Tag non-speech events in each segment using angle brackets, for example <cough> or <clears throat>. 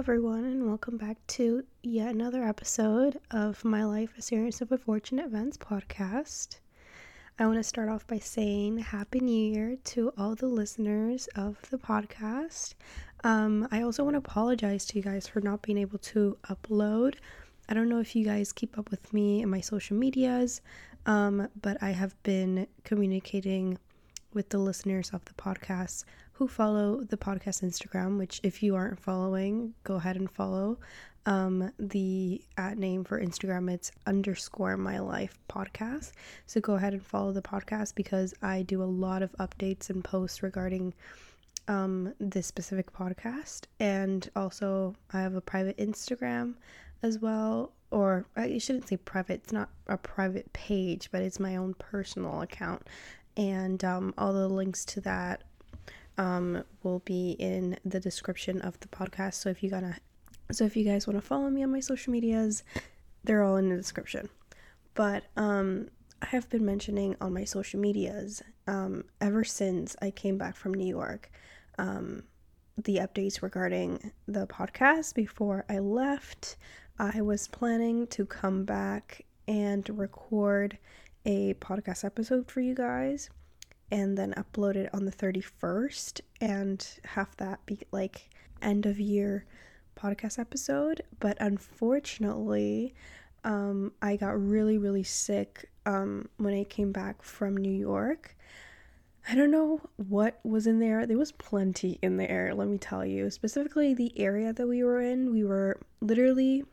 everyone, and welcome back to yet another episode of My Life a Series of Unfortunate Events podcast. I want to start off by saying Happy New Year to all the listeners of the podcast. Um, I also want to apologize to you guys for not being able to upload. I don't know if you guys keep up with me and my social medias, um, but I have been communicating with the listeners of the podcast who follow the podcast Instagram, which if you aren't following, go ahead and follow. Um, the at name for Instagram it's underscore my life podcast. So go ahead and follow the podcast because I do a lot of updates and posts regarding um this specific podcast. And also I have a private Instagram as well. Or I shouldn't say private, it's not a private page, but it's my own personal account. And um, all the links to that um, will be in the description of the podcast. So if you gotta, so if you guys want to follow me on my social medias, they're all in the description. But um, I have been mentioning on my social medias um, ever since I came back from New York, um, the updates regarding the podcast. Before I left, I was planning to come back and record a podcast episode for you guys and then upload it on the 31st and have that be like end of year podcast episode. But unfortunately, um, I got really, really sick um, when I came back from New York. I don't know what was in there. There was plenty in the air, let me tell you. Specifically, the area that we were in, we were literally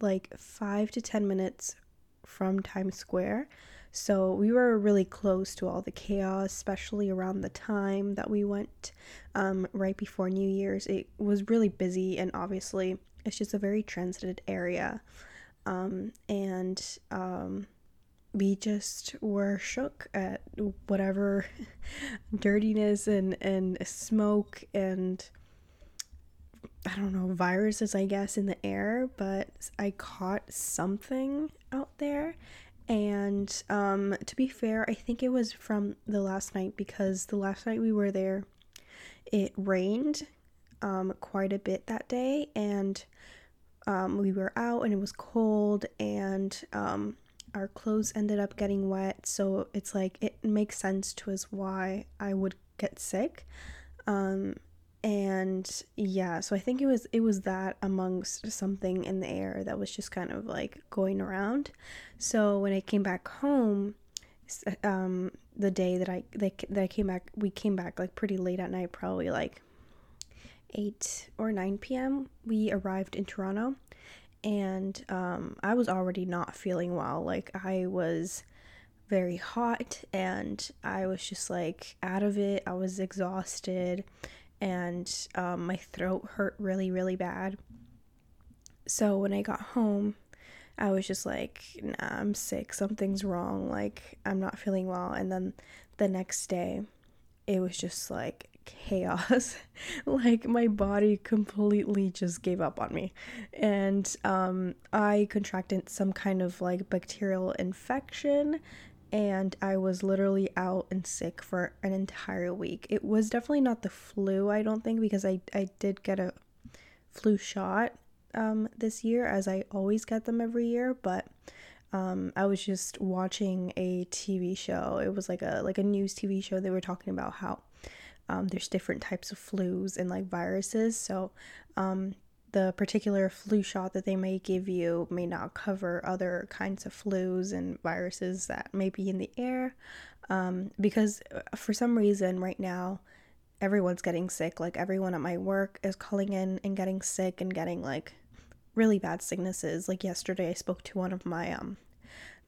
like five to 10 minutes from Times Square. So we were really close to all the chaos, especially around the time that we went um, right before New Year's. It was really busy, and obviously, it's just a very transited area. Um, and um, we just were shook at whatever <laughs> dirtiness and, and smoke and I don't know, viruses, I guess, in the air, but I caught something out there and um, to be fair, I think it was from the last night because the last night we were there, it rained um, quite a bit that day, and um, we were out and it was cold, and um, our clothes ended up getting wet. So it's like it makes sense to us why I would get sick. Um, and yeah so i think it was it was that amongst something in the air that was just kind of like going around. So when i came back home um the day that i that, that i came back we came back like pretty late at night probably like 8 or 9 p.m we arrived in toronto. And um i was already not feeling well. Like i was very hot and i was just like out of it. I was exhausted and um, my throat hurt really, really bad. So when I got home, I was just like, nah, I'm sick. Something's wrong. Like, I'm not feeling well. And then the next day, it was just like chaos. <laughs> like, my body completely just gave up on me. And um, I contracted some kind of like bacterial infection and I was literally out and sick for an entire week. It was definitely not the flu, I don't think, because I, I did get a flu shot um, this year, as I always get them every year, but um, I was just watching a TV show. It was like a like a news TV show. They were talking about how um, there's different types of flus and like viruses. So um, the particular flu shot that they may give you may not cover other kinds of flus and viruses that may be in the air. Um, because uh, for some reason, right now, everyone's getting sick. Like, everyone at my work is calling in and getting sick and getting like really bad sicknesses. Like, yesterday, I spoke to one of my, um,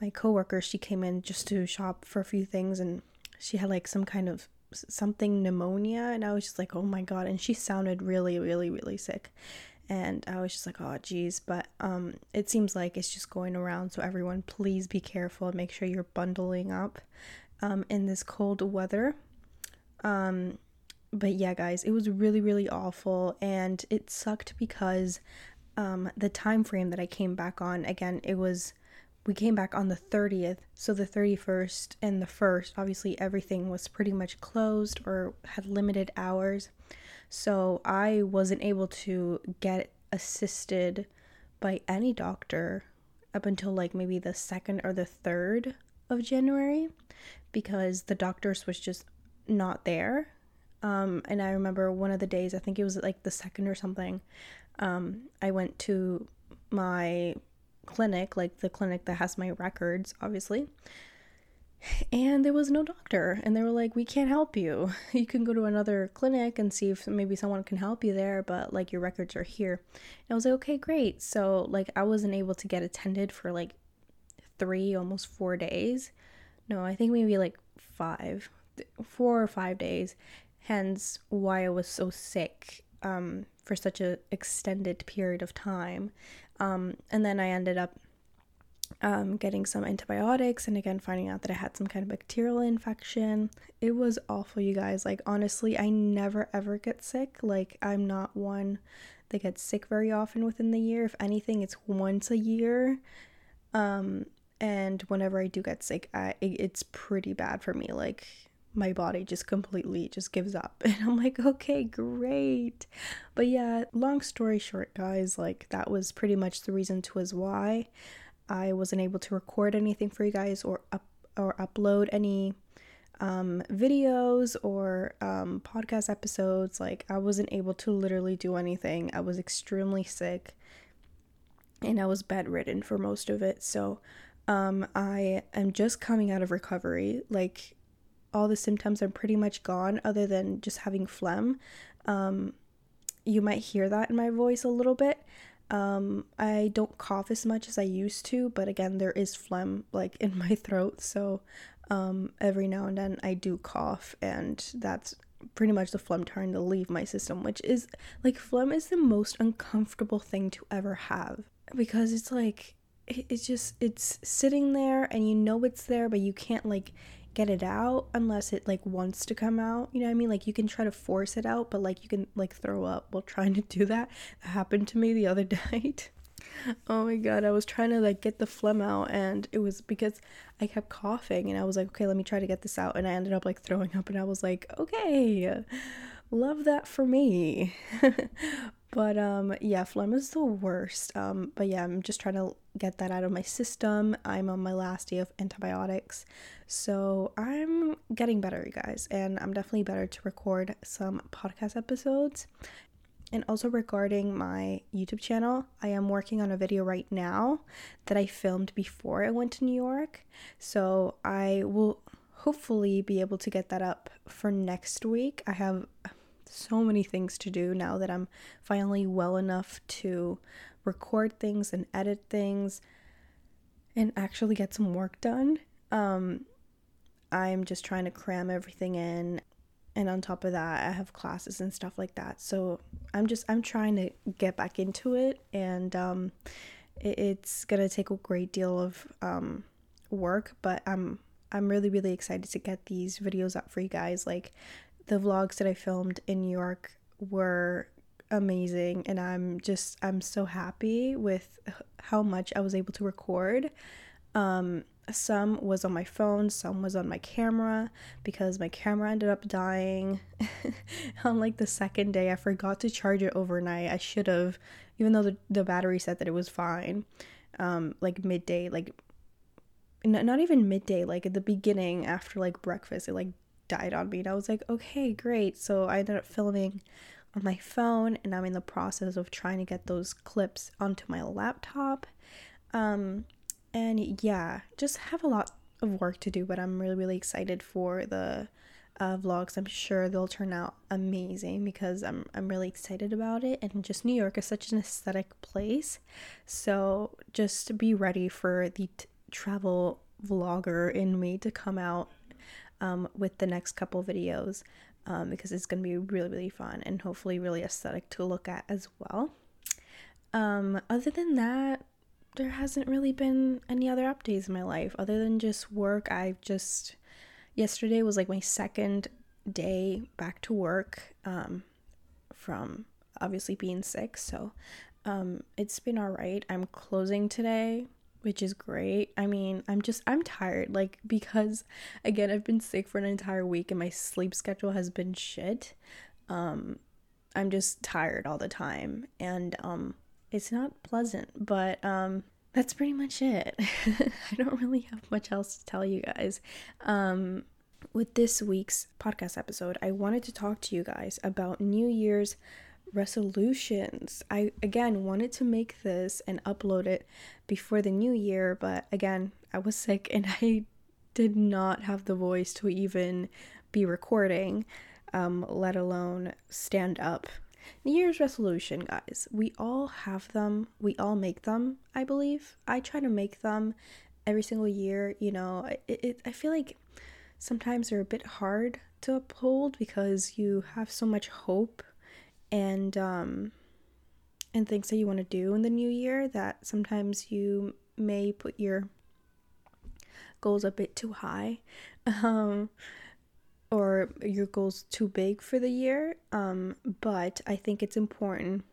my coworkers. She came in just to shop for a few things and she had like some kind of something pneumonia and I was just like, "Oh my god." And she sounded really really really sick and I was just like, oh geez, but um, it seems like it's just going around. So everyone, please be careful and make sure you're bundling up um, in this cold weather. Um, but yeah, guys, it was really really awful, and it sucked because um, the time frame that I came back on again, it was we came back on the 30th, so the 31st and the 1st, obviously everything was pretty much closed or had limited hours. So I wasn't able to get assisted by any doctor up until like maybe the second or the third of January because the doctors was just not there. Um, and I remember one of the days, I think it was like the second or something, um, I went to my clinic, like the clinic that has my records, obviously. And there was no doctor. And they were like, we can't help you. <laughs> You can go to another clinic and see if maybe someone can help you there, but like your records are here. And I was like, okay, great. So, like, I wasn't able to get attended for like three, almost four days. No, I think maybe like five, four or five days. Hence why I was so sick um, for such an extended period of time. Um, and then I ended up um, getting some antibiotics and again finding out that I had some kind of bacterial infection. It was awful, you guys. Like, honestly, I never ever get sick. Like, I'm not one that gets sick very often within the year. If anything, it's once a year. Um, and whenever I do get sick, I, it's pretty bad for me. Like, my body just completely just gives up <laughs> and i'm like okay great but yeah long story short guys like that was pretty much the reason to as why i wasn't able to record anything for you guys or up or upload any um, videos or um, podcast episodes like i wasn't able to literally do anything i was extremely sick and i was bedridden for most of it so um, i am just coming out of recovery like all the symptoms are pretty much gone other than just having phlegm. Um, you might hear that in my voice a little bit. Um, I don't cough as much as I used to, but again, there is phlegm like in my throat, so um, every now and then I do cough, and that's pretty much the phlegm trying to leave my system, which is like phlegm is the most uncomfortable thing to ever have because it's like it's just it's sitting there and you know it's there, but you can't like get it out unless it like wants to come out. You know what I mean? Like you can try to force it out, but like you can like throw up while trying to do that. That happened to me the other <laughs> night. oh my god, I was trying to like get the phlegm out and it was because I kept coughing and I was like, okay, let me try to get this out and I ended up like throwing up and I was like, okay. Love that for me. <laughs> But um yeah, phlegm is the worst. Um but yeah, I'm just trying to get that out of my system. I'm on my last day of antibiotics. So I'm getting better, you guys, and I'm definitely better to record some podcast episodes. And also regarding my YouTube channel, I am working on a video right now that I filmed before I went to New York. So I will hopefully be able to get that up for next week. I have so many things to do now that I'm finally well enough to record things and edit things and actually get some work done. Um, I'm just trying to cram everything in. And on top of that, I have classes and stuff like that. So I'm just, I'm trying to get back into it. And um, it, it's going to take a great deal of um, work, but I'm, I'm really, really excited to get these videos up for you guys. Like, the vlogs that I filmed in New York were amazing and I'm just I'm so happy with how much I was able to record. Um some was on my phone, some was on my camera because my camera ended up dying <laughs> on like the second day. I forgot to charge it overnight. I should have even though the, the battery said that it was fine. Um like midday like not even midday like at the beginning after like breakfast it like died on me. And I was like, okay, great. So I ended up filming on my phone and I'm in the process of trying to get those clips onto my laptop. Um, and yeah, just have a lot of work to do, but I'm really, really excited for the uh, vlogs. I'm sure they'll turn out amazing because I'm I'm really excited about it. And just New York is such an aesthetic place, so just be ready for the t- travel vlogger in me to come out um, with the next couple videos um, because it's going to be really, really fun and hopefully really aesthetic to look at as well. Um, other than that, there hasn't really been any other updates in my life other than just work. I've just, yesterday was like my second day back to work um, from obviously being sick. So um, it's been all right. I'm closing today which is great. I mean, I'm just I'm tired like because again, I've been sick for an entire week and my sleep schedule has been shit. Um I'm just tired all the time and um it's not pleasant, but um that's pretty much it. <laughs> I don't really have much else to tell you guys. Um with this week's podcast episode, I wanted to talk to you guys about New Year's resolutions. I again wanted to make this and upload it before the new year, but again, I was sick and <laughs> I did not have the voice to even be recording, um, let alone stand up. New Year's resolution, guys. We all have them. We all make them, I believe. I try to make them every single year. You know, it, it, I feel like sometimes they're a bit hard to uphold because you have so much hope and um and things that you want to do in the new year that sometimes you may put your goals a bit too high <laughs> um or your goals too big for the year um but i think it's important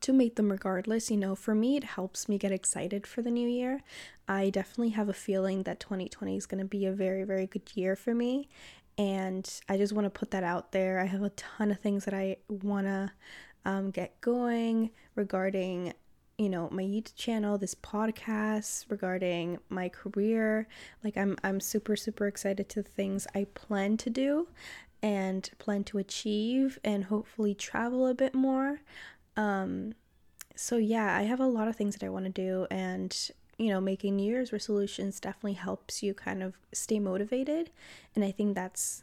to make them regardless. You know for me it helps me get excited for the new year. I definitely have a feeling that 2020 is going to be a very very good year for me and I just want to put that out there. I have a ton of things that I want to um, get going regarding, you know, my YouTube channel, this podcast, regarding my career. Like I'm I'm super super excited to the things I plan to do and plan to achieve and hopefully travel a bit more. Um so yeah, I have a lot of things that I want to do and you know, making New Year's resolutions definitely helps you kind of stay motivated. And I think that's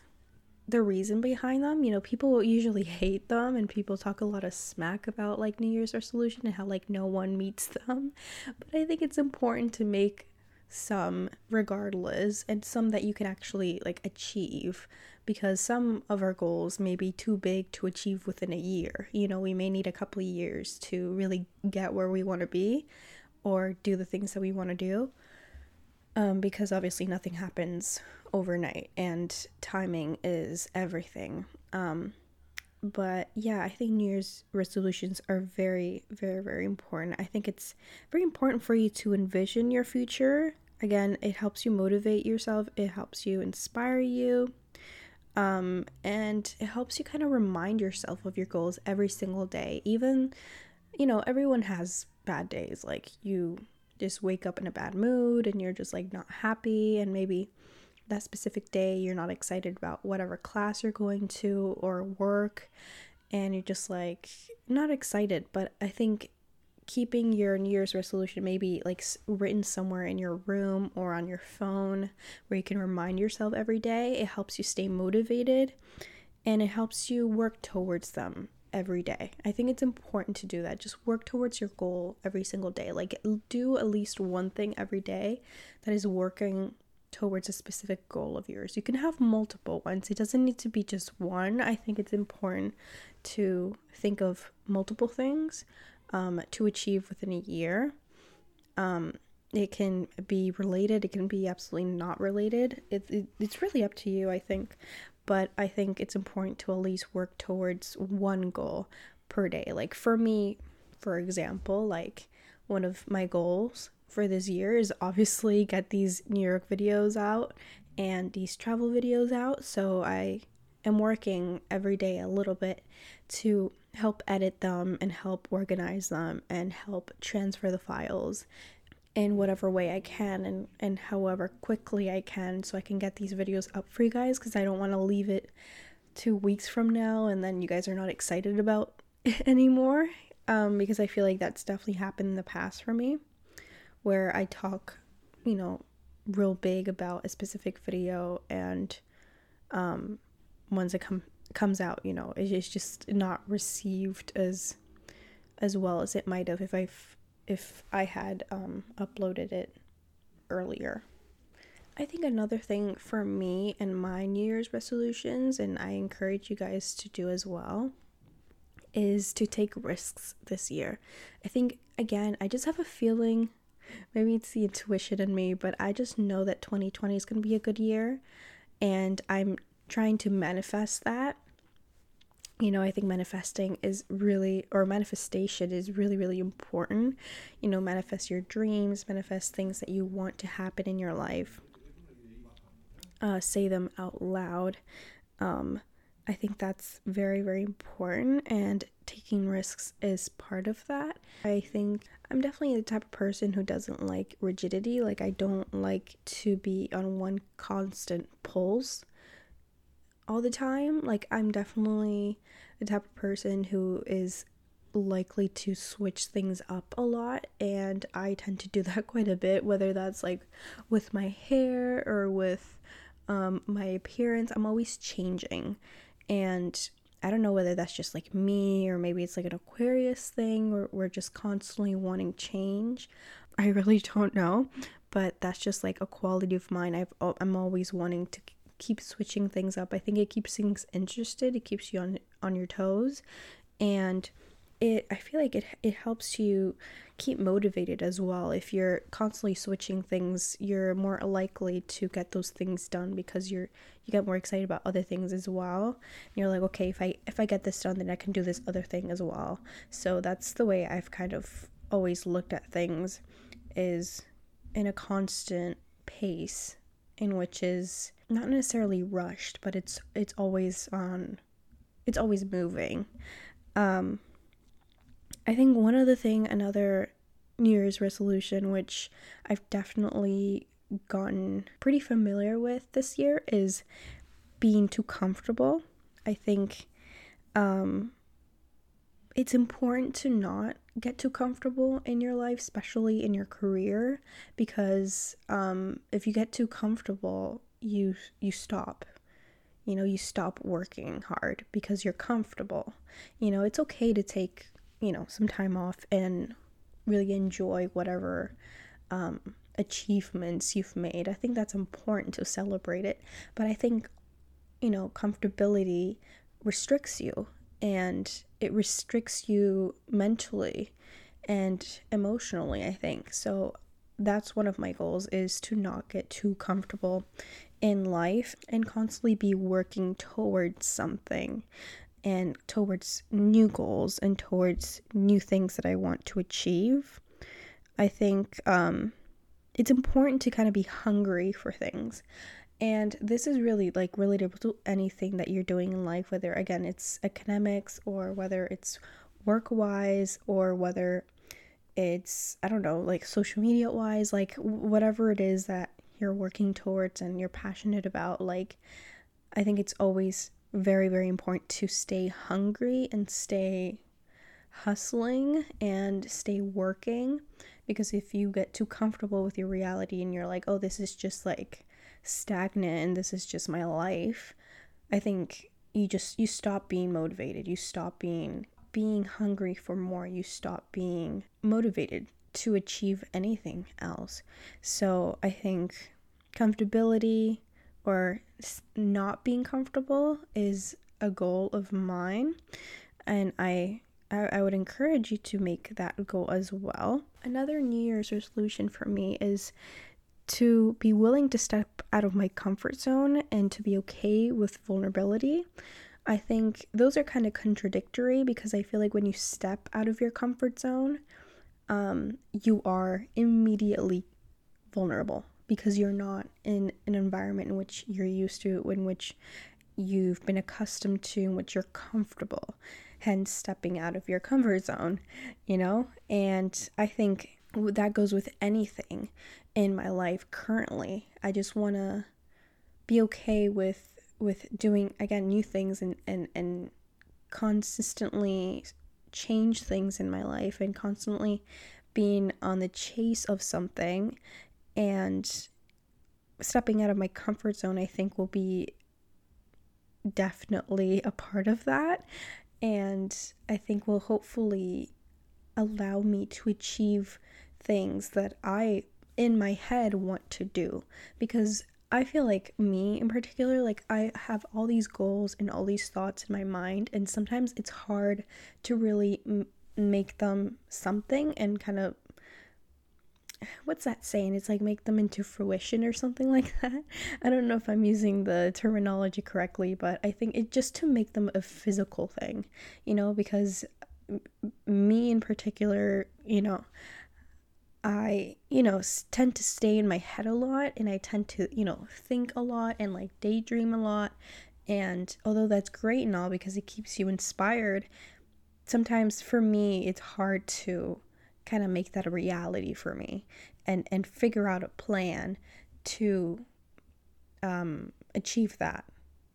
the reason behind them. You know, people usually <laughs> hate them and people talk a lot of smack about like New Year's resolution and how like no one meets <laughs> them. But I think it's important to make some regardless and some that you can actually like achieve because some of our goals may be too big to achieve within a year. You know, we may need a couple of years to really get where we want to be or do the things that we want to do. Um, because obviously nothing happens overnight and timing is everything. Um, but yeah, I think New Year's resolutions are very, very, very important. I think it's very important for you to envision your future. Again, it helps you motivate yourself, it helps you inspire you. Um, and it helps you kind of remind yourself of your goals every single day. Even, you know, everyone has bad days. Like you just wake up in a bad mood and you're just like not happy. And maybe that specific day you're not excited about whatever class you're going to or work. And you're just like not excited. But i think keeping your new year's resolution maybe like written somewhere in your room or on your phone where you can remind yourself every day it helps you stay motivated and it helps you work towards them every day. I think it's important to do that. Just work towards your goal every single day. Like do at least one thing every day that is working towards a specific goal of yours. You can have multiple ones. It doesn't need to be just one. I think it's important to think of multiple things um, to achieve within a year. Um, it can be related, it can be absolutely not related. It, it, it's really up to you, I think but I think it's important to at least work towards one goal per day. Like for me, for example, like one of my goals for this year is obviously <laughs> get these New York videos out and these travel videos out. So I am working every day a little bit to help edit them and help organize them and help transfer the files in whatever way I can and, and however quickly I can so I can get these videos up for you guys because I don't want to leave it two weeks from now and then you guys are not excited about it <laughs> anymore. Um, because I feel like that's definitely happened in the past for me where I talk, you know, real big about a specific video and um, once it come comes out, you know, it's just not received as as well as it might have if I if I had um, uploaded it earlier. I think another thing for me and my New Year's resolutions, and I encourage you guys to do as well, is to take risks this year. I think, again, I just have a feeling, maybe it's the intuition in me, but I just know that 2020 is going to be a good year, and I'm trying to manifest that you know, I think manifesting is really, or manifestation is really, really important. You know, manifest your dreams, manifest things that you want to happen in your life. Uh, say them out loud. Um, I think that's very, very important, and taking risks is part of that. I think I'm definitely the type of person who doesn't like rigidity. Like, I don't like to be on one constant pulse all the time. Like, I'm definitely the type of person who is likely to switch things up a lot, and I tend to do <laughs> that quite a bit, whether that's like with my hair or with um, my appearance. I'm always changing and I don't know whether that's just like me or maybe it's like an Aquarius thing or we're just constantly wanting change. I really <laughs> don't know, but that's just like a quality of mine. I've I'm always wanting to keep switching things up. I think it keeps things interested. It keeps you on on your toes and it I feel like it it helps you keep motivated as well. If you're constantly switching things, you're more likely to get those things done because you're you get more excited about other things as well. And you're like, okay, if I if I get this done, then I can do this other thing as well. So that's the way I've kind of always looked at things is in a constant pace in which is not necessarily rushed, but it's it's always on it's always moving. Um I think one other thing, another New Year's resolution, which I've definitely gotten pretty familiar with this year, is being too comfortable. I think um, it's important to not get too comfortable in your life, especially in your career, because um, if you get too comfortable, you you stop. You know, you stop working hard because you're comfortable. You know, it's okay to take you know, some time off and really enjoy whatever um, achievements you've made. I think that's important to celebrate it. But I think, you know, comfortability restricts you and it restricts you mentally and emotionally, I think. So that's one of my goals is to not get too comfortable in life and constantly be working towards something and towards new goals and towards new things that I want to achieve. I think um, it's important to kind of be hungry for things. And this is really like relatable to anything that you're doing in life, whether again it's academics or whether it's work wise or whether it's, I don't know, like social media wise, like whatever it is that you're working towards and you're passionate about. Like, I think it's always very, very important to stay hungry and stay hustling and stay working because if you get too comfortable with your reality and you're like, oh, this is just like stagnant and this is just my life, I think you just you stop being motivated. You stop being being hungry for more. You stop being motivated to achieve anything else. So I think comfortability, or not being comfortable is a goal of mine and I, I would encourage you to make that goal as well. Another New Year's resolution for me is to be willing to step out of my comfort zone and to be okay with vulnerability. I think those are kind of contradictory because I feel like when you step out of your comfort zone, um, you are immediately vulnerable because you're not in an environment in which you're used to, in which you've been accustomed to, in which you're comfortable, hence stepping out of your comfort zone, you know? And I think that goes with anything in my life currently. I just want to be okay with with doing again new things and and and consistently change things in my life and constantly being on the chase of something and stepping out of my comfort zone, I think, will be definitely a part of that. And I think will hopefully allow me to achieve things that I, in my head, want to do. Because I feel like me in particular, like I have all these goals and all these thoughts in my mind, and sometimes it's hard to really m- make them something and kind of what's that saying? It's like make them into fruition or something <laughs> like that. I don't know if I'm using the terminology correctly, but I think it just to make them a physical thing, you know, because me in particular, you know, I, you know, tend to stay in my head a lot and I tend to, you know, think a lot and like daydream a lot. And although that's great and all because it keeps you inspired, sometimes for me it's hard to kind of make that a reality for me and and figure out a plan to um achieve that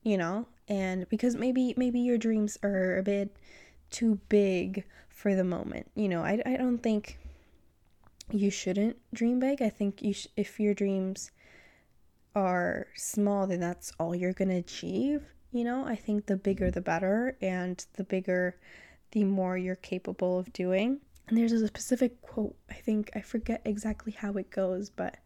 you know and because maybe maybe your dreams are a bit too big for the moment you know i, I don't think you shouldn't dream big. I think you sh- if your dreams are small then that's all you're going to achieve you know? I think the bigger the better and the bigger the more you're capable of doing. And there's a specific quote i think i forget exactly how it goes but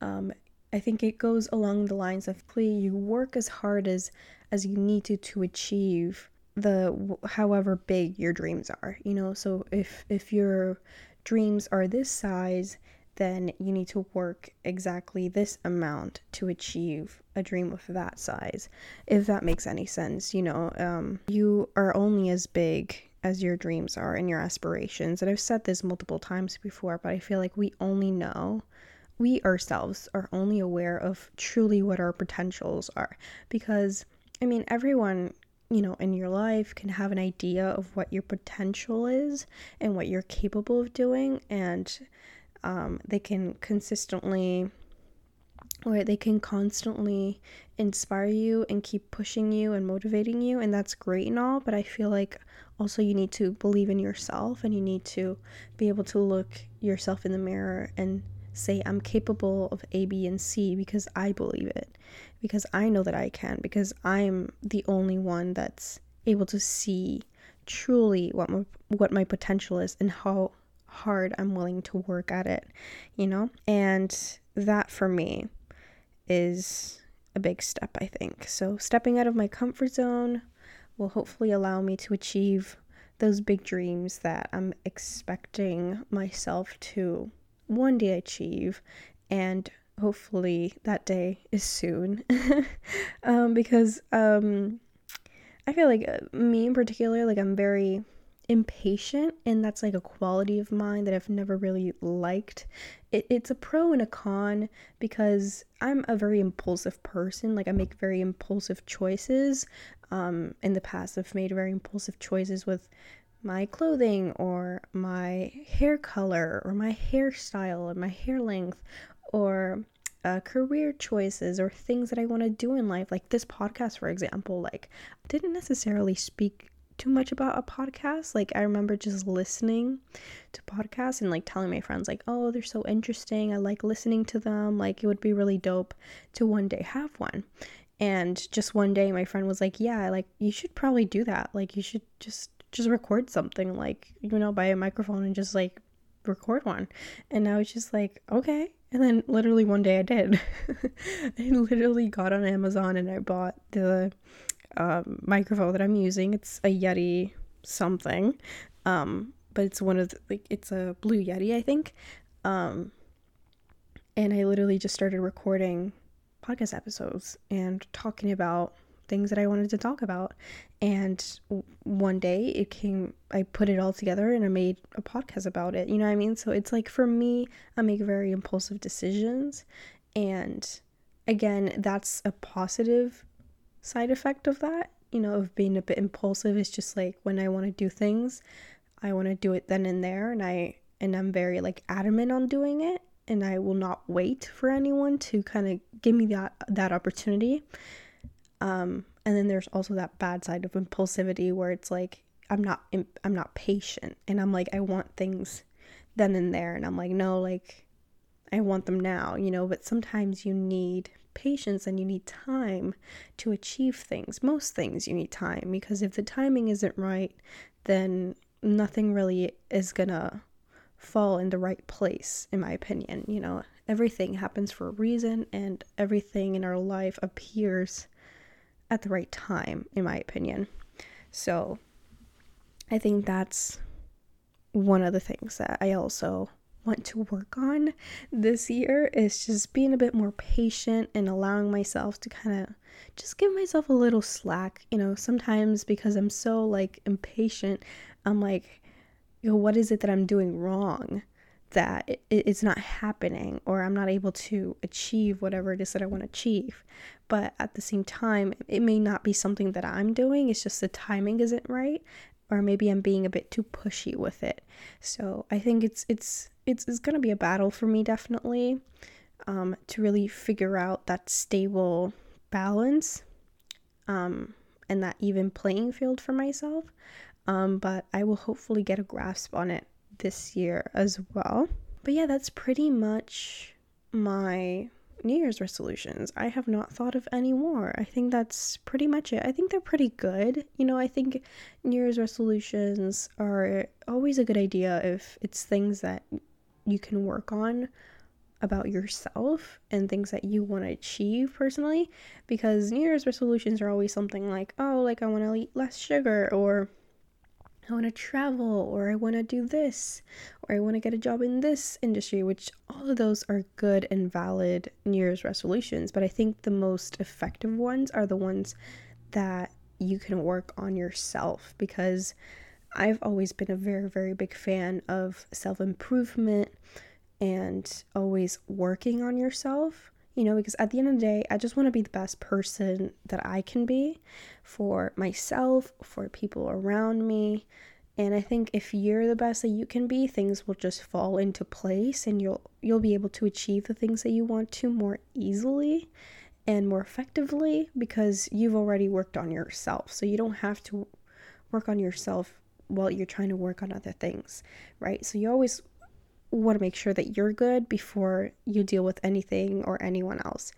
um, i think it goes along the lines of please you work as hard as as you need to to achieve the however big your dreams are you know? So if if your dreams are this size then you need to work exactly this amount to achieve a dream of that size if that makes any sense you know um, you are only as big as your dreams are and your aspirations and i've said this multiple times before but i feel like we only know we ourselves are only aware of truly what our potentials are because i mean everyone you know, in your life can have an idea of what your potential is and what you're capable of doing, and um, they can consistently or they can constantly inspire you and keep pushing you and motivating you and that's great and all but i feel like also you need to believe in yourself and you need to be able to look yourself in the mirror and say i'm capable of a b and c because i believe it because I know that I can, because I'm the only one that's able to see truly what my, what my potential is and how hard I'm willing to work at it, you know? And that for me is a big step, I think. So, stepping out of my comfort zone will hopefully allow me to achieve those big dreams that I'm expecting myself to one day achieve and hopefully that day is soon. <laughs> Um, because um, i feel like uh, me in particular like i'm very impatient and that's like a quality of mine that i've never really liked. It, it's a pro and a con because i'm a very impulsive person. Like i make very impulsive choices. Um, in the past i've made very impulsive choices with my clothing or my hair color or my hairstyle or my hair length or uh, career choices or things that I want to do in life. Like this podcast, for example, like didn't necessarily speak too much about a podcast. Like I remember just listening to podcasts and like telling my friends like, "Oh, they're so interesting. I like listening to them. Like it would be really dope to one day have one." And just one day my friend was like, "Yeah, like you should probably do that. Like you should just just record something like, you know, buy a microphone and just like record one." And I was just like, "Okay." And then literally one day I did. <laughs> I literally got on Amazon and I bought the um, microphone that I'm using. It's a Yeti something, um, but it's one of the, like it's a Blue Yeti, I think. Um, and I literally just started recording podcast episodes and talking about things that I wanted to talk about. And one day it came, I put it all together and I made a podcast about it. You know what I mean? So it's like for me, I make very impulsive decisions. And again, that's a positive side effect of that, you know, of being a bit impulsive. It's just like when I want to do things, I want to do it then and there. And I, and I'm very like adamant on doing it and I will not wait for anyone to kind of give me that that opportunity. Um, and then there's also that bad side of impulsivity where it's like I'm not I'm not patient and I'm like I want things then and there and I'm like no like I want them now, you know, but sometimes you need patience and you need time to achieve things. Most things you need time because if the timing isn't right, then nothing really is going to fall in the right place in my opinion, you know. Everything happens for a reason and everything in our life appears at the right time, in my opinion. So I think that's one of the things that I also want to work on this year is just being a bit more patient and allowing myself to kind of just give myself a little slack. You know, sometimes because I'm so like impatient, I'm like, what is it that I'm doing wrong? That it, it's not happening or I'm not able to achieve whatever it is that I want to achieve. But at the same time, it may not be something that I'm doing, it's just the timing isn't right or maybe I'm being a bit too pushy with it. So, I think it's it's it's, it's going to be a battle for me definitely um, to really figure out that stable balance um, and that even playing field for myself. Um, but I will hopefully get a grasp on it this year as well. But yeah, that's pretty much my New Year's resolutions. I have not thought of any more. I think that's pretty much it. I think they're pretty good. You know, I think New Year's resolutions are always a good idea if it's things that you can work on about yourself and things that you want to achieve personally because New Year's resolutions are always something like, oh, like I want to eat less sugar or I want to travel or I want to do this or I want to get a job in this industry, which all of those are good and valid New Year's resolutions. But I think the most effective ones are the ones that you can work on yourself because I've always been a very, very big fan of self improvement and always working on yourself you know, because at the end of the day, I just want to be the best person that I can be for myself, for people around me. And I think if you're the best that you can be, things will just fall into place and you'll you'll be able to achieve the things that you want to more easily and more effectively because you've already worked on yourself. So you don't have to work on yourself while you're trying to work on other things, right? So you always want to make sure that you're good before you deal with anything or anyone else.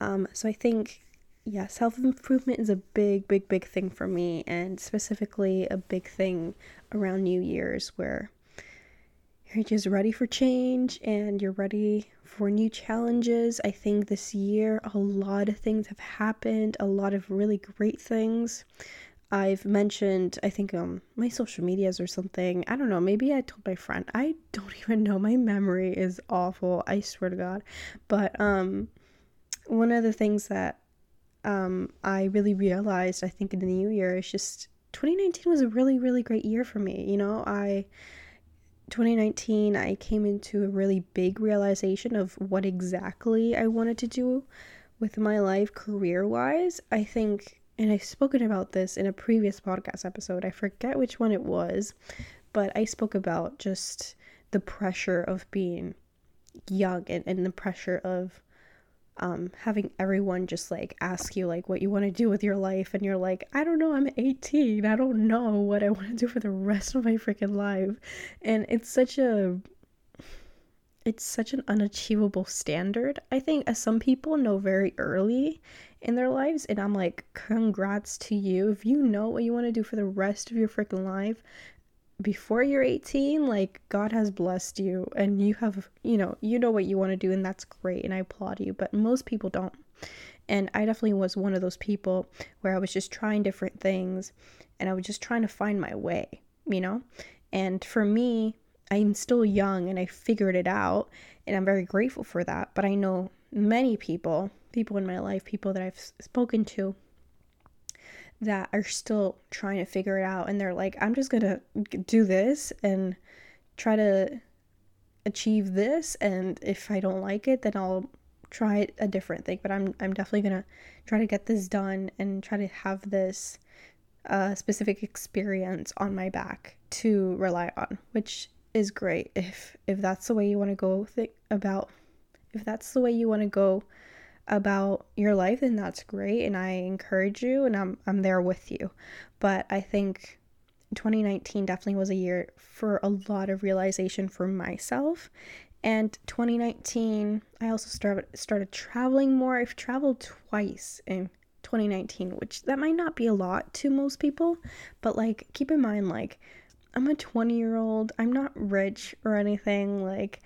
Um, so I think, yeah, self improvement is a big, big, big thing for me, and specifically a big thing around New Year's where you're just ready for change and you're ready for new challenges. I think this year a lot of things have happened, a lot of really great things. I've mentioned, I think, um, my social medias or something. I don't know. Maybe I told my friend. I don't <laughs> even know. My memory is awful. I swear to God. But um, one of the things that um, I really realized, I think, in the new year is just 2019 was a really, really great year for me. You know, I 2019 I came into a really big realization of what exactly I wanted to do with my life career wise. I think and I've spoken about this in a previous podcast episode. I forget which one it was, but I spoke about just the pressure of being young and, and the pressure of um, having everyone just like ask you like what you want to do with your life and you're like i don't know i'm 18 i don't know what i want to do for the rest of my freaking life and it's such a it's such an unachievable standard i think as some people know very early in their lives. And I'm like, congrats to you. If you know what you want to do for the rest of your freaking life before you're 18, like, God has blessed you and you have, you know, you know what you want to do, and that's great. And I applaud you. But most people don't. And I definitely was one of those people where I was just trying different things and I was just trying to find my way, you know? And for me, I'm still young and I figured it out and I'm very grateful for that. But I know many people people in my life, people that I've spoken to that are still trying to figure it out. And they're like I'm just going to do this and try to achieve this. And if I don't like it then I'll try a different thing. But I'm I'm definitely going to try to get this done and try to have this uh, specific experience on my back to rely on which is great if if that's the way you want to go think about if that's the way you want to go about your life, then that's great. And I encourage you and I'm, I'm there with you. But I think 2019 definitely was a year for a lot of realization for myself. And 2019, I also started started traveling more. I've traveled twice in 2019, which that might not be a lot to most people, but like keep in mind like I'm a 20 year old. I'm not rich or anything. Like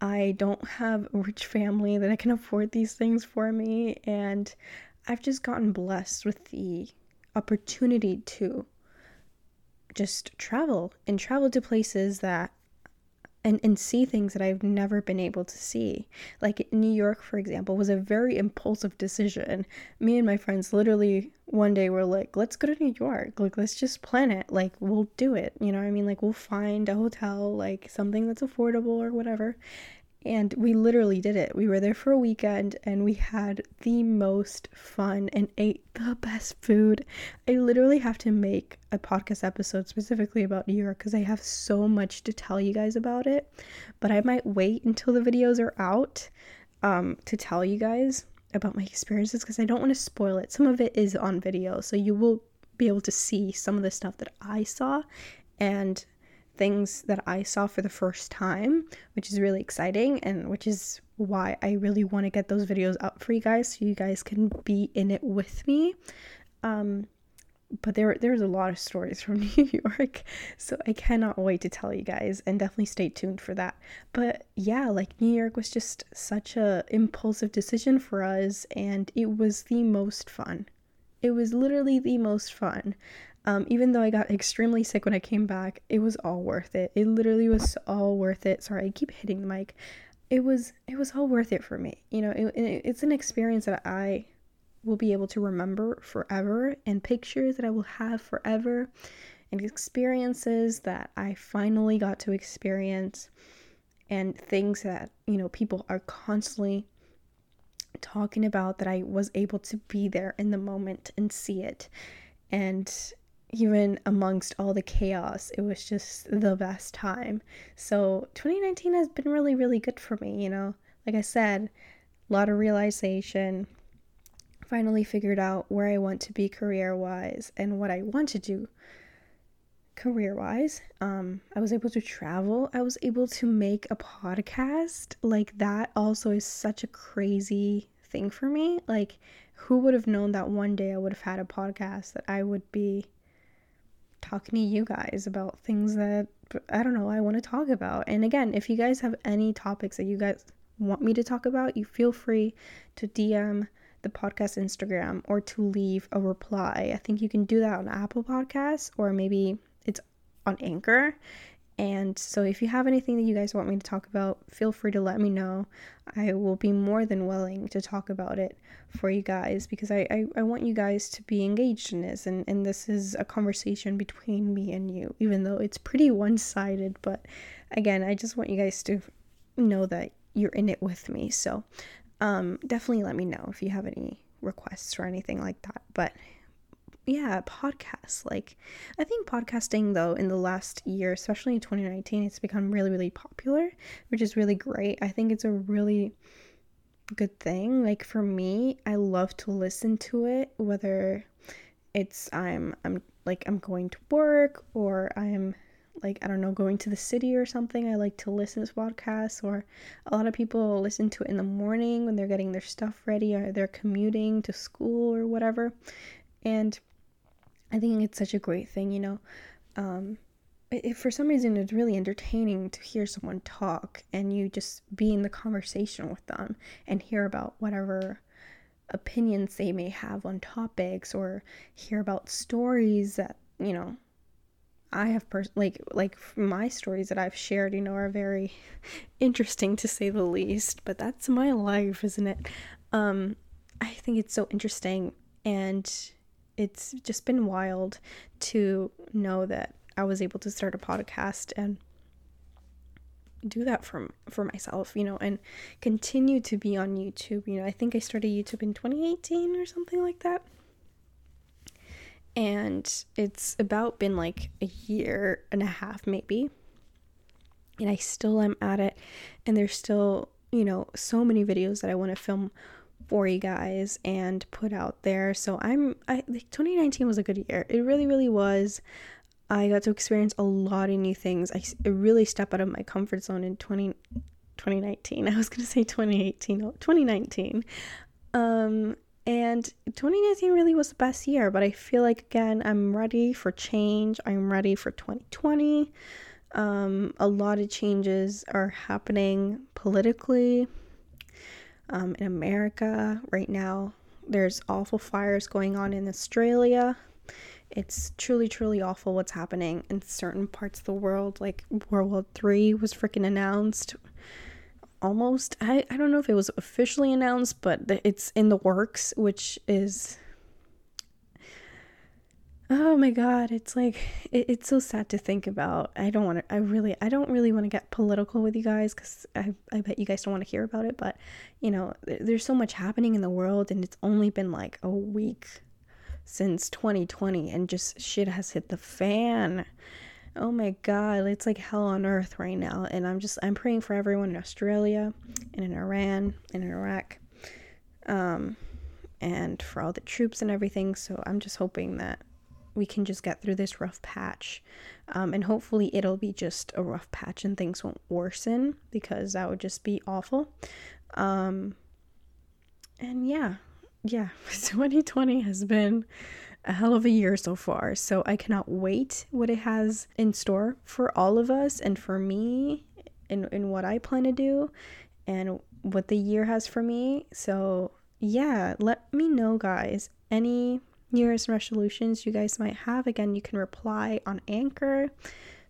I don't have a rich family that I can afford these things for me, and I've just gotten blessed with the opportunity to just travel and travel to places that and and see things that I've never been able to see. Like New York, for example, was a very impulsive decision. Me and my friends literally one day were like, "Let's go to New York. Like let's just plan it. Like we'll do it." You know what I mean? Like we'll find a hotel, like something that's affordable or whatever. And we literally did it. We were there for a weekend and we had the most fun and ate the best food. I literally have to make a podcast episode specifically about New York because I have so much to tell you guys about it. But I might wait until the videos are out um, to tell you guys about my experiences because I don't want to spoil it. Some of it is on video, so you will be able to see some of the stuff that I saw and things that I saw for the first time, which is really exciting and which is why I really want to get those videos up for you guys so you guys can be in it with me. Um, but there there's a lot of stories <laughs> from New York, so I cannot wait to tell you guys and definitely stay tuned for that. But yeah, like New York was just such a impulsive decision for us and it was the most fun. It was literally the most fun. Um, even though I got extremely sick when I came back, it was all worth it. It literally was all worth it. Sorry, I keep hitting the mic. It was it was all worth it for me. You know, it, it, it's an experience that I will be able to remember forever, and pictures that I will have forever, and experiences that I finally got to experience, and things that you know people are constantly talking about that I was able to be there in the moment and see it. And even amongst all the chaos, it was just the best time. So 2019 has been really, really good for me, you know. Like I said, a lot of realization. Finally figured out where I want to be career wise and what I want to do career wise. Um, I was able to travel. I was able to make a podcast. Like that also is such a crazy thing for me. Like, who would have known that one day I would have had a podcast that I would be talking to you guys about things that I don't know, I want to talk about. And again, if you guys have any topics that you guys want me to talk about, you feel free to DM the podcast Instagram or to leave a reply. I think you can do that on Apple Podcasts or maybe it's on Anchor. And so, if you have anything that you guys want me to talk about, feel free to let me know. I will be more than willing to talk about it for you guys because I, I, I want you guys to be engaged in this. And, and this is a conversation between me and you, even though it's pretty one sided. But again, I just want you guys to know that you're in it with me. So, um, definitely let me know if you have any requests or anything like that. But yeah, podcasts. Like, I think podcasting, though, in the last year, especially in 2019, it's become really, really popular, which is really great. I think it's a really good thing. Like, for me, I love to listen to it, whether it's I'm, I'm like, I'm going to work or I'm like I don't know going to the city or something I like to listen to podcasts or a lot of people listen to it in the morning when they're getting their stuff ready or they're commuting to school or whatever and I think it's such a great thing, you know. Um, if for some reason it's really entertaining to hear someone talk and you just be in the conversation with them and hear about whatever opinions they may have on topics or hear about stories that you know I have pers- like like my stories that I've shared, you know, are very <laughs> interesting to say the least, but that's my life, isn't it? Um I think it's so interesting and it's just been wild to know that I was able to start a podcast and do that from for myself, you know, and continue to be on YouTube. You know, I think I started YouTube in 2018 or something like that. And it's about been like a year and a half maybe. And I still am at it and there's still, you know, so many videos that I want to film for you guys and put out there. So I'm I like 2019 was a good year. It really really was. I got to experience a lot of new things. I really stepped out of my comfort zone in 20 2019. <laughs> I was going to say 2018, no, 2019. Um and 2019 really was the best year, but I feel like again, I'm ready for change. I'm ready for 2020. Um, a lot of changes are happening politically, um, in America right now. There's awful fires going on in Australia, It's truly, truly awful what's happening in certain parts of the world. Like World War Three was freaking announced. Almost. I, I don't know if it was officially announced, but it's in the works, which is oh my god it's like it, it's so sad to think about. I don't want to i really i don't really want to get political with you guys because I, I bet you guys don't want to hear about it but you know there's so much happening in the world and it's only been like a week since 2020 and just shit has hit the fan. Oh my god it's like hell on earth right now and i'm just i'm praying for everyone in australia and in iran and in iraq um and for all the troops and everything. So i'm just hoping that we can just get through this rough patch. Um, and hopefully it'll be just a rough patch and things won't worsen because that would just be awful. Um, and yeah, yeah, <laughs> 2020 has been a hell of a year so far. So I cannot wait what it has in store for all of us and for me in, in what I plan to do and what the year has for me. So yeah, let me know, guys. Any New Year's resolutions you guys might have. Again, you can reply on Anchor.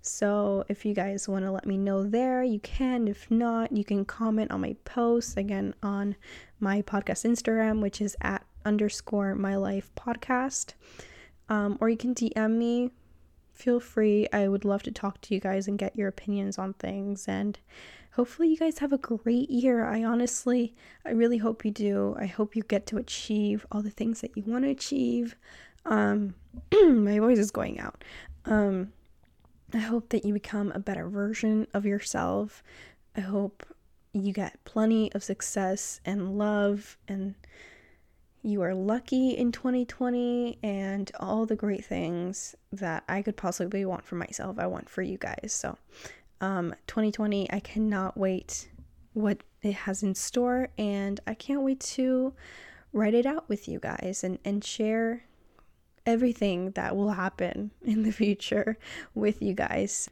So if you guys want to let me know there, you can. If not, you can comment on my posts again on my podcast Instagram, which is at underscore my life podcast. Um, or you can DM me. Feel free. I would love to talk to you guys and get your opinions on things. And hopefully you guys have a great year. I honestly, I really hope you do. I hope you get to achieve all the things that you want to achieve. Um, <clears throat> my voice is going out. Um, I hope that you become a better version of yourself. I hope you get plenty of success and love and you are lucky in 2020 and all the great things that I could possibly want for myself, I want for you guys. So, um, 2020, I cannot wait what it has in store, and I can't wait to write it out with you guys and, and share everything that will happen <laughs> in the future with you guys.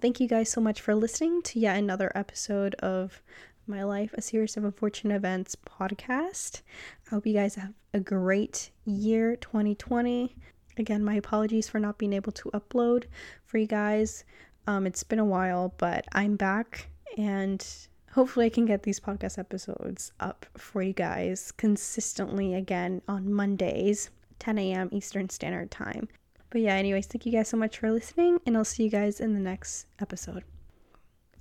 Thank you guys so much for listening to yet another episode of My Life, a series of unfortunate events podcast. I hope you guys have a great year 2020. Again, my apologies for not being able to upload for you guys. Um, it's been a while, but I'm back and hopefully I can get these podcast episodes up for you guys consistently again on Mondays, 10 a.m. Eastern Standard Time. But yeah, anyways, thank you guys so much for listening, and I'll see you guys in the next episode.